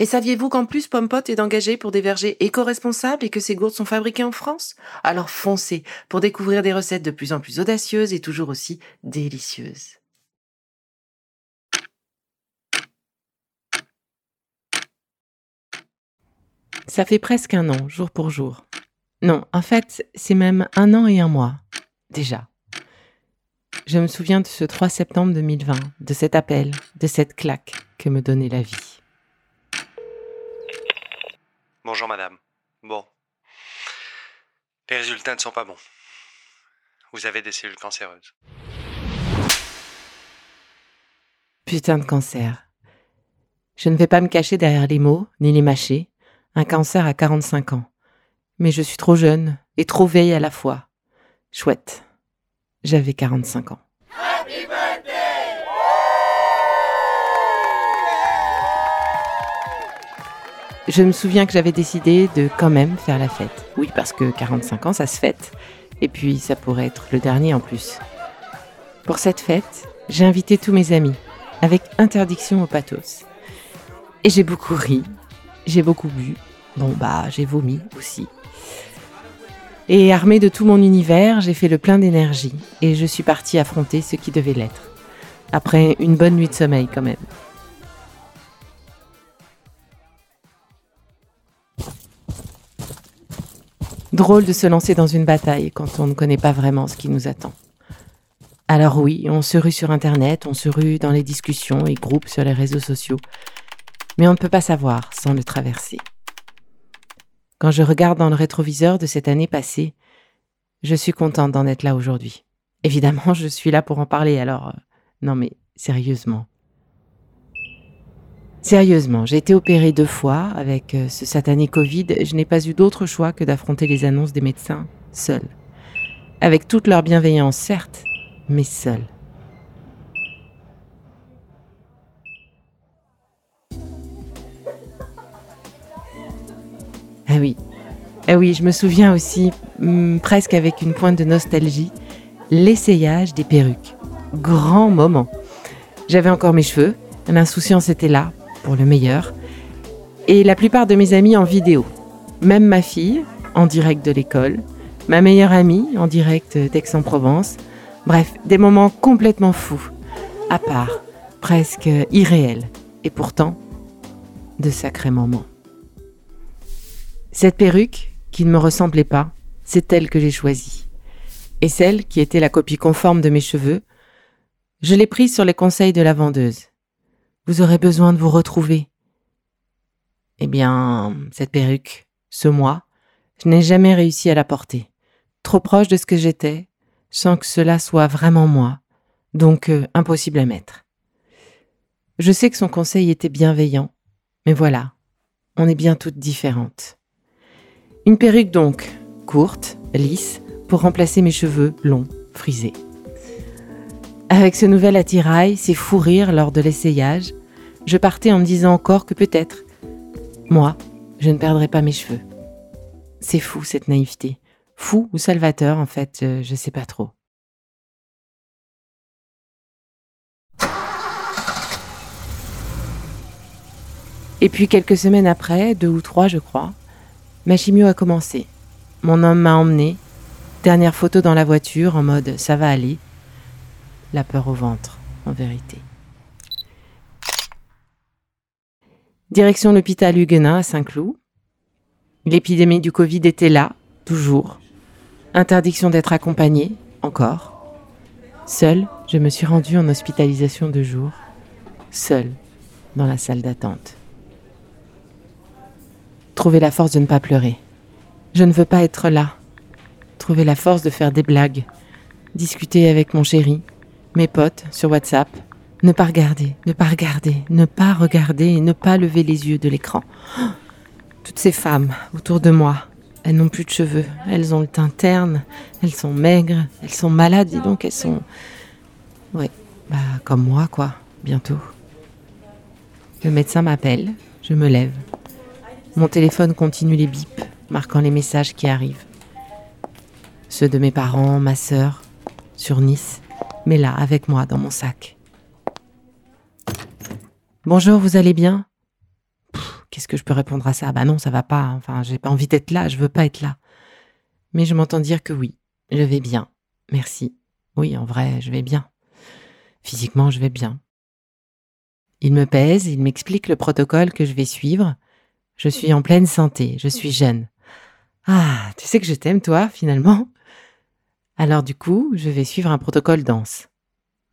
Et saviez-vous qu'en plus Pompot est engagé pour des vergers éco-responsables et que ces gourdes sont fabriquées en France? Alors foncez pour découvrir des recettes de plus en plus audacieuses et toujours aussi délicieuses. Ça fait presque un an, jour pour jour. Non, en fait, c'est même un an et un mois. Déjà. Je me souviens de ce 3 septembre 2020, de cet appel, de cette claque que me donnait la vie. Bonjour madame. Bon. Les résultats ne sont pas bons. Vous avez des cellules cancéreuses. Putain de cancer. Je ne vais pas me cacher derrière les mots, ni les mâcher. Un cancer à 45 ans. Mais je suis trop jeune et trop vieille à la fois. Chouette. J'avais 45 ans. Je me souviens que j'avais décidé de quand même faire la fête. Oui, parce que 45 ans, ça se fête. Et puis, ça pourrait être le dernier en plus. Pour cette fête, j'ai invité tous mes amis, avec interdiction au pathos. Et j'ai beaucoup ri, j'ai beaucoup bu. Bon, bah, j'ai vomi aussi. Et armée de tout mon univers, j'ai fait le plein d'énergie et je suis partie affronter ce qui devait l'être. Après une bonne nuit de sommeil quand même. Drôle de se lancer dans une bataille quand on ne connaît pas vraiment ce qui nous attend. Alors oui, on se rue sur Internet, on se rue dans les discussions et groupes sur les réseaux sociaux, mais on ne peut pas savoir sans le traverser. Quand je regarde dans le rétroviseur de cette année passée, je suis contente d'en être là aujourd'hui. Évidemment, je suis là pour en parler, alors... Euh, non mais sérieusement. Sérieusement, j'ai été opérée deux fois avec euh, ce satané Covid. Je n'ai pas eu d'autre choix que d'affronter les annonces des médecins seule. Avec toute leur bienveillance, certes, mais seule. Ah oui, ah oui, je me souviens aussi, hmm, presque avec une pointe de nostalgie, l'essayage des perruques. Grand moment. J'avais encore mes cheveux, l'insouciance était là, pour le meilleur, et la plupart de mes amis en vidéo. Même ma fille, en direct de l'école, ma meilleure amie, en direct d'Aix-en-Provence. Bref, des moments complètement fous, à part, presque irréels, et pourtant, de sacrés moments. Cette perruque, qui ne me ressemblait pas, c'est elle que j'ai choisie. Et celle qui était la copie conforme de mes cheveux, je l'ai prise sur les conseils de la vendeuse. Vous aurez besoin de vous retrouver. Eh bien, cette perruque, ce moi, je n'ai jamais réussi à la porter. Trop proche de ce que j'étais, sans que cela soit vraiment moi, donc euh, impossible à mettre. Je sais que son conseil était bienveillant, mais voilà, on est bien toutes différentes. Une perruque donc, courte, lisse, pour remplacer mes cheveux longs, frisés. Avec ce nouvel attirail, ces fous rires lors de l'essayage, je partais en me disant encore que peut-être, moi, je ne perdrai pas mes cheveux. C'est fou cette naïveté. Fou ou salvateur, en fait, je, je sais pas trop. Et puis quelques semaines après, deux ou trois je crois, ma chimio a commencé. Mon homme m'a emmené. Dernière photo dans la voiture en mode ça va aller la peur au ventre, en vérité. Direction l'hôpital Huguenin à Saint-Cloud. L'épidémie du Covid était là, toujours. Interdiction d'être accompagnée, encore. Seule, je me suis rendue en hospitalisation de jour, seule, dans la salle d'attente. Trouver la force de ne pas pleurer. Je ne veux pas être là. Trouver la force de faire des blagues. Discuter avec mon chéri, mes potes sur WhatsApp. Ne pas regarder, ne pas regarder, ne pas regarder ne pas lever les yeux de l'écran. Toutes ces femmes autour de moi, elles n'ont plus de cheveux, elles ont le teint terne, elles sont maigres, elles sont malades, dis donc, elles sont. Ouais, bah, comme moi, quoi, bientôt. Le médecin m'appelle, je me lève. Mon téléphone continue les bips, marquant les messages qui arrivent. Ceux de mes parents, ma sœur, sur Nice, mais là, avec moi, dans mon sac. Bonjour, vous allez bien? Qu'est-ce que je peux répondre à ça? Bah non, ça va pas. Enfin, j'ai pas envie d'être là, je veux pas être là. Mais je m'entends dire que oui, je vais bien. Merci. Oui, en vrai, je vais bien. Physiquement, je vais bien. Il me pèse, il m'explique le protocole que je vais suivre. Je suis en pleine santé, je suis jeune. Ah, tu sais que je t'aime, toi, finalement Alors du coup, je vais suivre un protocole dense.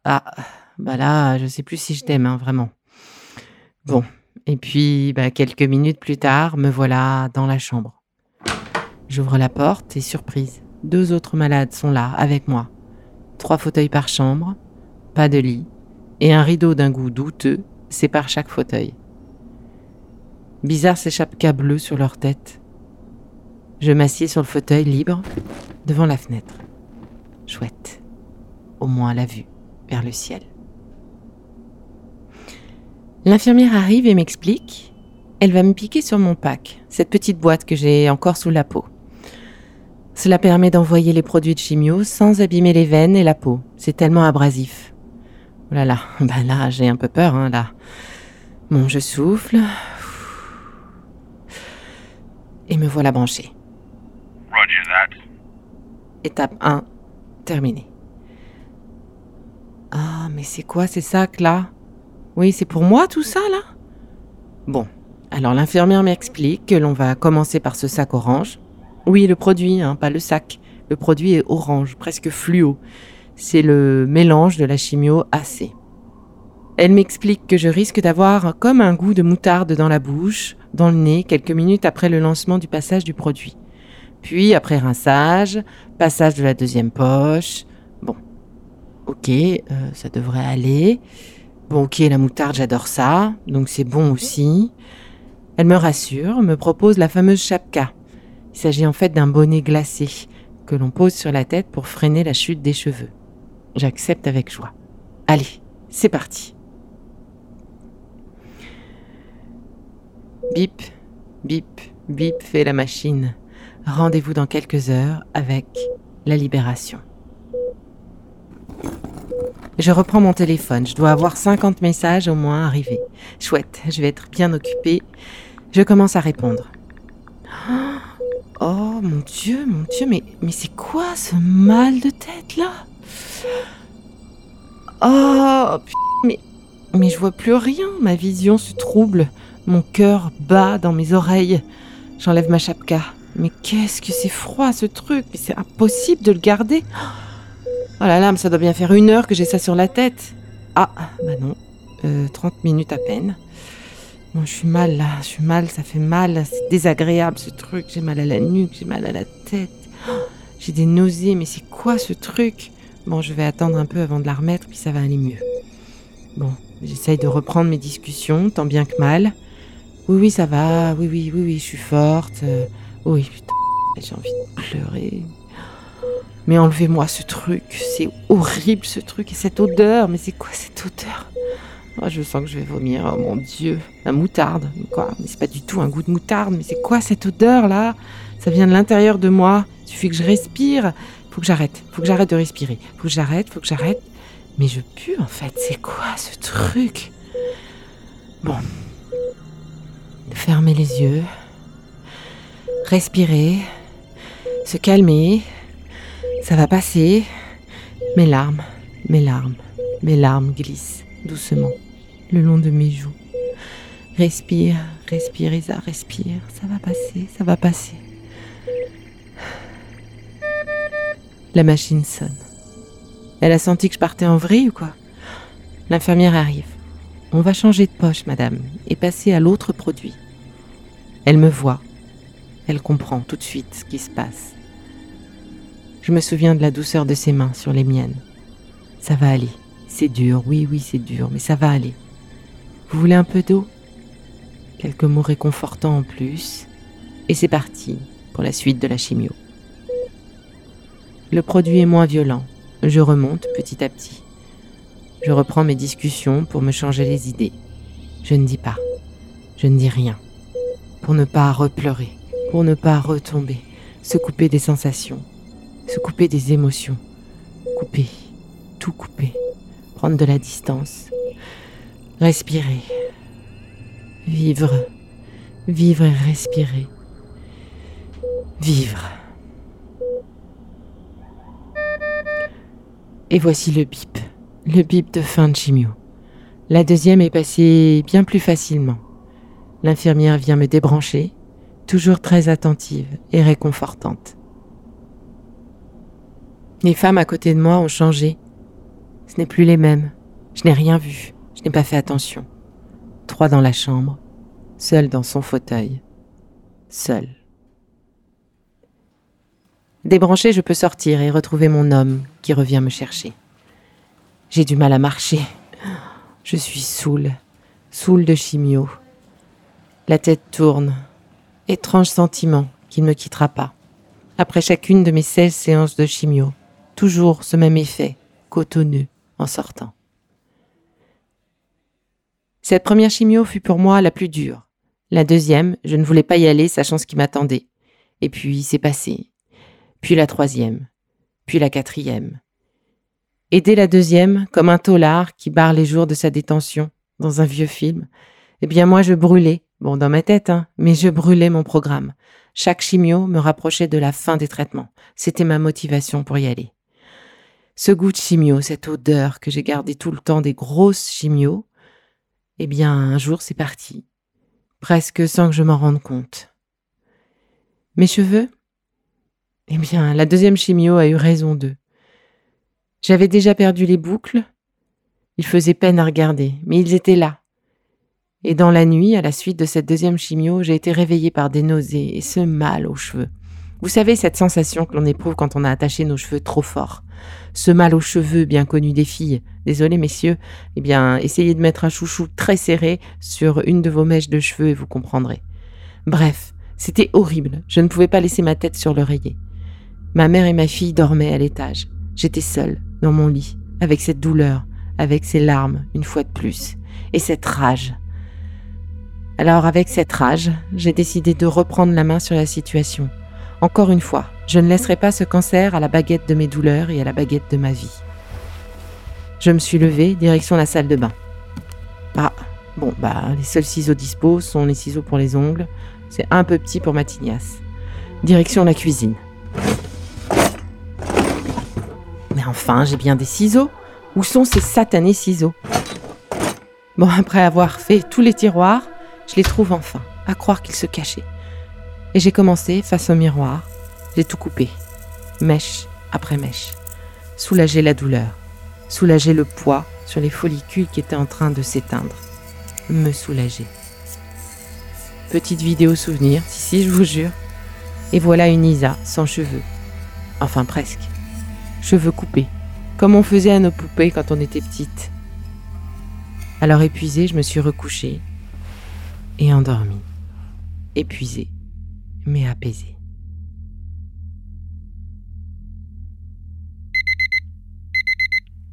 Ah, bah là, je sais plus si je t'aime, hein, vraiment. Bon, et puis, bah, quelques minutes plus tard, me voilà dans la chambre. J'ouvre la porte et surprise, deux autres malades sont là, avec moi. Trois fauteuils par chambre, pas de lit, et un rideau d'un goût douteux sépare chaque fauteuil. Bizarre ces chapkas bleus sur leur tête. Je m'assieds sur le fauteuil libre, devant la fenêtre. Chouette. Au moins la vue vers le ciel. L'infirmière arrive et m'explique. Elle va me piquer sur mon pack, cette petite boîte que j'ai encore sous la peau. Cela permet d'envoyer les produits de chimio sans abîmer les veines et la peau. C'est tellement abrasif. Oh là là, ben là, j'ai un peu peur, hein, là. Bon, je souffle. Et me voilà branché. Roger that. Étape 1, terminée. Ah, mais c'est quoi ces sacs là? Oui, c'est pour moi tout ça, là? Bon, alors l'infirmière m'explique que l'on va commencer par ce sac orange. Oui, le produit, hein, pas le sac. Le produit est orange, presque fluo. C'est le mélange de la chimio AC. Elle m'explique que je risque d'avoir comme un goût de moutarde dans la bouche, dans le nez, quelques minutes après le lancement du passage du produit. Puis, après rinçage, passage de la deuxième poche. Bon, ok, euh, ça devrait aller. Bon, ok, la moutarde, j'adore ça, donc c'est bon aussi. Elle me rassure, me propose la fameuse chapka. Il s'agit en fait d'un bonnet glacé que l'on pose sur la tête pour freiner la chute des cheveux. J'accepte avec joie. Allez, c'est parti. Bip, bip, bip fait la machine. Rendez-vous dans quelques heures avec la libération. Je reprends mon téléphone. Je dois avoir 50 messages au moins arrivés. Chouette, je vais être bien occupée. Je commence à répondre. Oh mon Dieu, mon Dieu, mais, c'est quoi ce mal de tête là? Oh, mais, mais je vois plus rien. Ma vision se trouble. Mon cœur bat dans mes oreilles. J'enlève ma chapka. Mais qu'est-ce que c'est froid ce truc? C'est impossible de le garder. La lame, ça doit bien faire une heure que j'ai ça sur la tête. Ah, bah non. Euh, 30 minutes à peine. Bon, je suis mal là, je suis mal, ça fait mal, c'est désagréable ce truc. J'ai mal à la nuque, j'ai mal à la tête. Oh, j'ai des nausées, mais c'est quoi ce truc? Bon, je vais attendre un peu avant de la remettre, puis ça va aller mieux. Bon, j'essaye de reprendre mes discussions, tant bien que mal. Oui, oui, ça va, oui, oui, oui, oui, je suis forte. Euh, oui, putain, j'ai envie de pleurer. Mais enlevez-moi ce truc, c'est horrible ce truc et cette odeur, mais c'est quoi cette odeur? Oh, Je sens que je vais vomir, oh mon dieu, la moutarde, quoi. Mais c'est pas du tout un goût de moutarde, mais c'est quoi cette odeur là? Ça vient de l'intérieur de moi, il suffit que je respire, faut que j'arrête, faut que j'arrête de respirer, faut que j'arrête, faut que j'arrête. Mais je pue en fait, c'est quoi ce truc? Bon, fermer les yeux, respirer, se calmer. Ça va passer. Mes larmes, mes larmes, mes larmes glissent doucement le long de mes joues. Respire, respire, Isa, respire. Ça va passer, ça va passer. La machine sonne. Elle a senti que je partais en vrille ou quoi? L'infirmière arrive. On va changer de poche, madame, et passer à l'autre produit. Elle me voit, Elle comprend tout de suite ce qui se passe. Je me souviens de la douceur de ses mains sur les miennes. Ça va aller. C'est dur, oui, oui, c'est dur, mais ça va aller. Vous voulez un peu d'eau? Quelques mots réconfortants en plus. Et c'est parti pour la suite de la chimio. Le produit est moins violent. Je remonte petit à petit. Je reprends mes discussions pour me changer les idées. Je ne dis pas. Je ne dis rien. Pour ne pas repleurer. Pour ne pas retomber. Se couper des sensations. Se couper des émotions. Couper. Tout couper. Prendre de la distance. Respirer. Vivre. Vivre et respirer. Vivre. Et voici le bip. Le bip de fin de chimio. La deuxième est passée bien plus facilement. L'infirmière vient me débrancher, toujours très attentive et réconfortante. Les femmes à côté de moi ont changé. Ce n'est plus les mêmes. Je n'ai rien vu. Je n'ai pas fait attention. Trois dans la chambre, seul dans son fauteuil. Seul. Débranché, je peux sortir et retrouver mon homme qui revient me chercher. J'ai du mal à marcher. Je suis saoule, saoule de chimio. La tête tourne. Étrange sentiment qu'il ne me quittera pas. Après chacune de mes 16 séances de chimio, toujours ce même effet, cotonneux, en sortant. Cette première chimio fut pour moi la plus dure. La deuxième, je ne voulais pas y aller, sachant ce qui m'attendait. Et puis, c'est passé puis la troisième, puis la quatrième. Et dès la deuxième, comme un taulard qui barre les jours de sa détention dans un vieux film, eh bien moi je brûlais, bon dans ma tête, hein, mais je brûlais mon programme. Chaque chimio me rapprochait de la fin des traitements. C'était ma motivation pour y aller. Ce goût de chimio, cette odeur que j'ai gardée tout le temps des grosses chimios, eh bien un jour c'est parti, presque sans que je m'en rende compte. Mes cheveux, eh bien, la deuxième chimio a eu raison d'eux. J'avais déjà perdu les boucles. Ils faisaient peine à regarder, mais ils étaient là. Et dans la nuit, à la suite de cette deuxième chimio, j'ai été réveillée par des nausées et ce mal aux cheveux. Vous savez cette sensation que l'on éprouve quand on a attaché nos cheveux trop fort. Ce mal aux cheveux bien connu des filles. Désolé messieurs, eh bien essayez de mettre un chouchou très serré sur une de vos mèches de cheveux et vous comprendrez. Bref, c'était horrible. Je ne pouvais pas laisser ma tête sur l'oreiller. Ma mère et ma fille dormaient à l'étage. J'étais seule, dans mon lit, avec cette douleur, avec ces larmes, une fois de plus, et cette rage. Alors avec cette rage, j'ai décidé de reprendre la main sur la situation. Encore une fois, je ne laisserai pas ce cancer à la baguette de mes douleurs et à la baguette de ma vie. Je me suis levée, direction la salle de bain. Ah, bon, bah, les seuls ciseaux dispo sont les ciseaux pour les ongles. C'est un peu petit pour ma tignasse. Direction la cuisine. enfin, j'ai bien des ciseaux. Où sont ces satanés ciseaux? Bon, après avoir fait tous les tiroirs, je les trouve enfin, à croire qu'ils se cachaient. Et j'ai commencé face au miroir. J'ai tout coupé, mèche après mèche. Soulager la douleur, soulager le poids sur les follicules qui étaient en train de s'éteindre. Me soulager. Petite vidéo souvenir, si si, je vous jure. Et voilà une Isa sans cheveux. Enfin presque cheveux coupés, comme on faisait à nos poupées quand on était petite. Alors épuisée, je me suis recouchée et endormie. Épuisée, mais apaisée.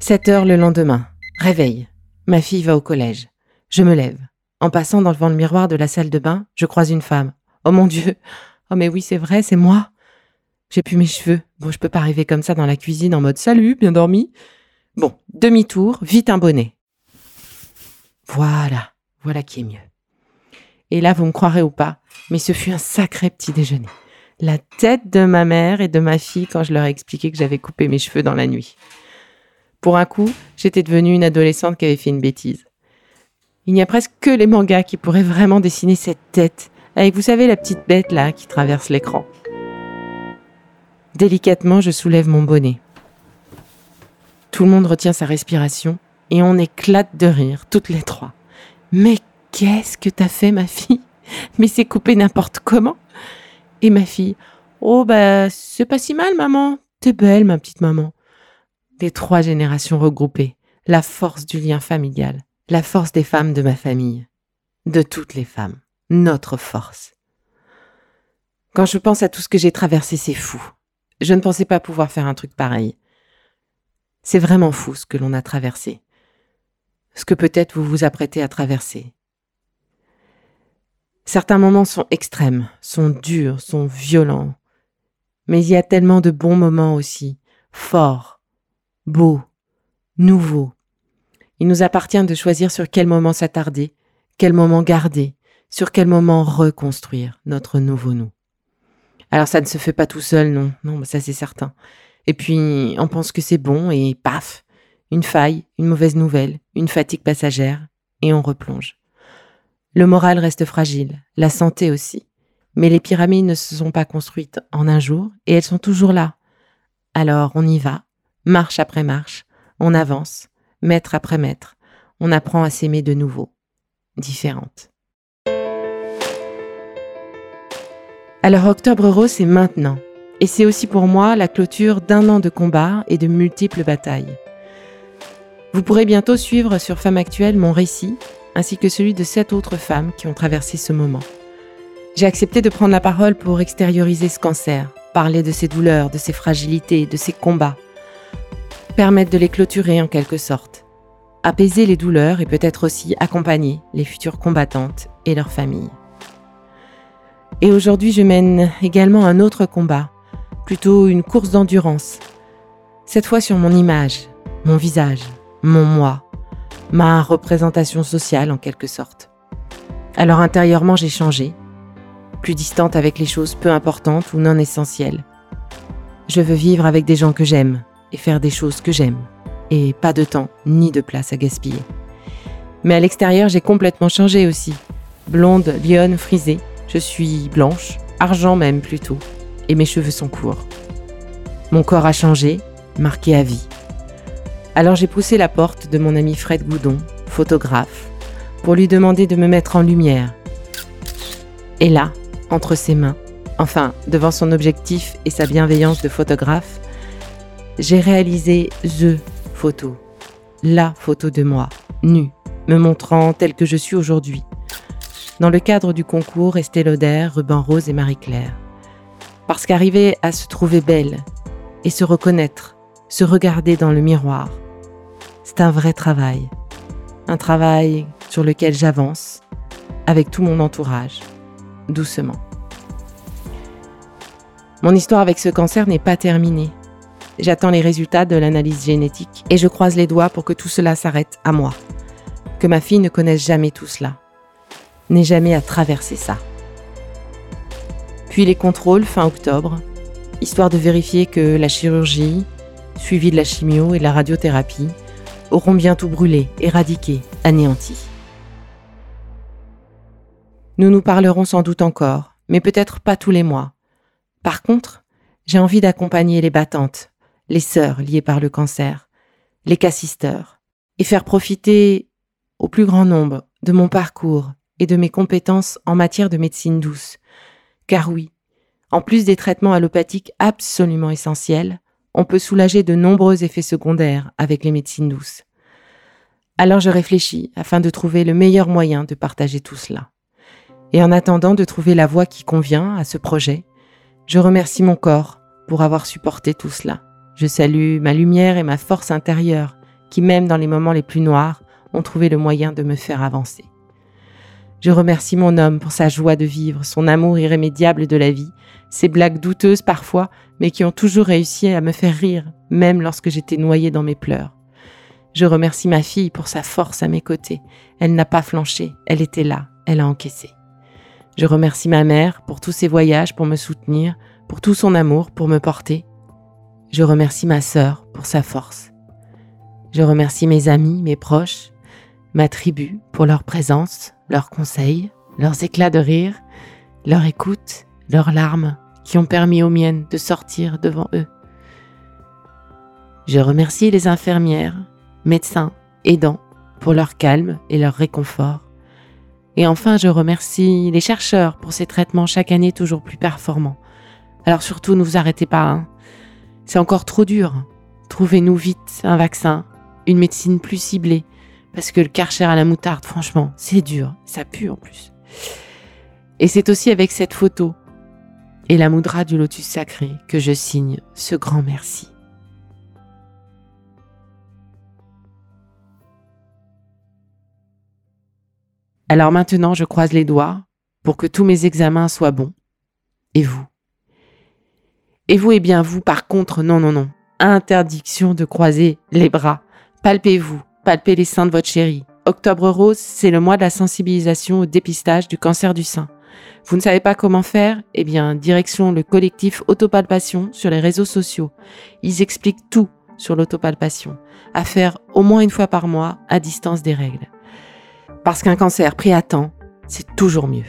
Sept heures le lendemain. Réveil. Ma fille va au collège. Je me lève. En passant devant le miroir de la salle de bain, je croise une femme. Oh mon Dieu. Oh mais oui, c'est vrai, c'est moi. J'ai plus mes cheveux. Bon, je peux pas arriver comme ça dans la cuisine en mode salut, bien dormi. Bon, demi-tour, vite un bonnet. Voilà, voilà qui est mieux. Et là, vous me croirez ou pas, mais ce fut un sacré petit déjeuner. La tête de ma mère et de ma fille quand je leur ai expliqué que j'avais coupé mes cheveux dans la nuit. Pour un coup, j'étais devenue une adolescente qui avait fait une bêtise. Il n'y a presque que les mangas qui pourraient vraiment dessiner cette tête, avec, vous savez, la petite bête là qui traverse l'écran. Délicatement, je soulève mon bonnet. Tout le monde retient sa respiration et on éclate de rire, toutes les trois. Mais qu'est-ce que t'as fait, ma fille? Mais c'est coupé n'importe comment Et ma fille Oh, bah, c'est pas si mal, maman. T'es belle, ma petite maman. Les trois générations regroupées, la force du lien familial, la force des femmes de ma famille, de toutes les femmes, notre force. Quand je pense à tout ce que j'ai traversé, c'est fou. Je ne pensais pas pouvoir faire un truc pareil. C'est vraiment fou ce que l'on a traversé. Ce que peut-être vous vous apprêtez à traverser. Certains moments sont extrêmes, sont durs, sont violents. Mais il y a tellement de bons moments aussi, forts, beaux, nouveaux. Il nous appartient de choisir sur quel moment s'attarder, quel moment garder, sur quel moment reconstruire notre nouveau nous. Alors ça ne se fait pas tout seul, non, non, ça c'est certain. Et puis on pense que c'est bon et paf, une faille, une mauvaise nouvelle, une fatigue passagère, et on replonge. Le moral reste fragile, la santé aussi. Mais les pyramides ne se sont pas construites en un jour, et elles sont toujours là. Alors on y va, marche après marche, on avance, mètre après mètre, on apprend à s'aimer de nouveau, différente. Alors Octobre Rose, c'est maintenant. Et c'est aussi pour moi la clôture d'un an de combat et de multiples batailles. Vous pourrez bientôt suivre sur Femme Actuelle mon récit, ainsi que celui de sept autres femmes qui ont traversé ce moment. J'ai accepté de prendre la parole pour extérioriser ce cancer, parler de ses douleurs, de ses fragilités, de ses combats, permettre de les clôturer en quelque sorte, apaiser les douleurs et peut-être aussi accompagner les futures combattantes et leurs familles. Et aujourd'hui, je mène également un autre combat, plutôt une course d'endurance. Cette fois sur mon image, mon visage, mon moi, ma représentation sociale en quelque sorte. Alors intérieurement, j'ai changé, plus distante avec les choses peu importantes ou non essentielles. Je veux vivre avec des gens que j'aime et faire des choses que j'aime, et pas de temps ni de place à gaspiller. Mais à l'extérieur, j'ai complètement changé aussi. Blonde, lionne, frisée, je suis blanche, argent même plutôt, et mes cheveux sont courts. Mon corps a changé, marqué à vie. Alors j'ai poussé la porte de mon ami Fred Goudon, photographe, pour lui demander de me mettre en lumière. Et là, entre ses mains, enfin devant son objectif et sa bienveillance de photographe, j'ai réalisé THE photo, la photo de moi, nue, me montrant telle que je suis aujourd'hui, dans le cadre du concours Estée Lauder, Ruban Rose et Marie-Claire. Parce qu'arriver à se trouver belle et se reconnaître, se regarder dans le miroir, c'est un vrai travail. Un travail sur lequel j'avance avec tout mon entourage, doucement. Mon histoire avec ce cancer n'est pas terminée. J'attends les résultats de l'analyse génétique et je croise les doigts pour que tout cela s'arrête à moi. Que ma fille ne connaisse jamais tout cela n'ai jamais à traverser ça. Puis les contrôles fin octobre, histoire de vérifier que la chirurgie, suivie de la chimio et de la radiothérapie, auront bientôt brûlé, éradiqué, anéanti. Nous nous parlerons sans doute encore, mais peut-être pas tous les mois. Par contre, j'ai envie d'accompagner les battantes, les sœurs liées par le cancer, les cassisteurs, et faire profiter au plus grand nombre de mon parcours et de mes compétences en matière de médecine douce. Car oui, en plus des traitements allopathiques absolument essentiels, on peut soulager de nombreux effets secondaires avec les médecines douces. Alors je réfléchis afin de trouver le meilleur moyen de partager tout cela. Et en attendant de trouver la voie qui convient à ce projet, je remercie mon corps pour avoir supporté tout cela. Je salue ma lumière et ma force intérieure qui, même dans les moments les plus noirs, ont trouvé le moyen de me faire avancer. Je remercie mon homme pour sa joie de vivre, son amour irrémédiable de la vie, ses blagues douteuses parfois, mais qui ont toujours réussi à me faire rire, même lorsque j'étais noyée dans mes pleurs. Je remercie ma fille pour sa force à mes côtés. Elle n'a pas flanché, elle était là, elle a encaissé. Je remercie ma mère pour tous ses voyages pour me soutenir, pour tout son amour pour me porter. Je remercie ma sœur pour sa force. Je remercie mes amis, mes proches, ma tribu pour leur présence, leurs conseils, leurs éclats de rire, leur écoute, leurs larmes qui ont permis aux miennes de sortir devant eux. Je remercie les infirmières, médecins, aidants pour leur calme et leur réconfort. Et enfin, je remercie les chercheurs pour ces traitements chaque année toujours plus performants. Alors surtout, ne vous arrêtez pas. Hein. C'est encore trop dur. Trouvez-nous vite un vaccin, une médecine plus ciblée. Parce que le karcher à la moutarde, franchement, c'est dur. Ça pue en plus. Et c'est aussi avec cette photo et la moudra du lotus sacré que je signe ce grand merci. Alors maintenant, je croise les doigts pour que tous mes examens soient bons. Et vous? Et vous, eh bien vous, par contre, non, non, non. Interdiction de croiser les bras. Palpez-vous, palpez les seins de votre chérie. Octobre rose, c'est le mois de la sensibilisation au dépistage du cancer du sein. Vous ne savez pas comment faire? Eh bien, direction le collectif Autopalpation sur les réseaux sociaux. Ils expliquent tout sur l'autopalpation, à faire au moins une fois par mois à distance des règles. Parce qu'un cancer pris à temps, c'est toujours mieux.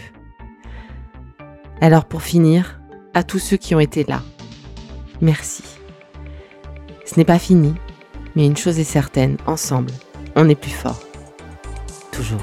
Alors pour finir, à tous ceux qui ont été là, merci. Ce n'est pas fini, mais une chose est certaine, ensemble, on est plus fort. Toujours.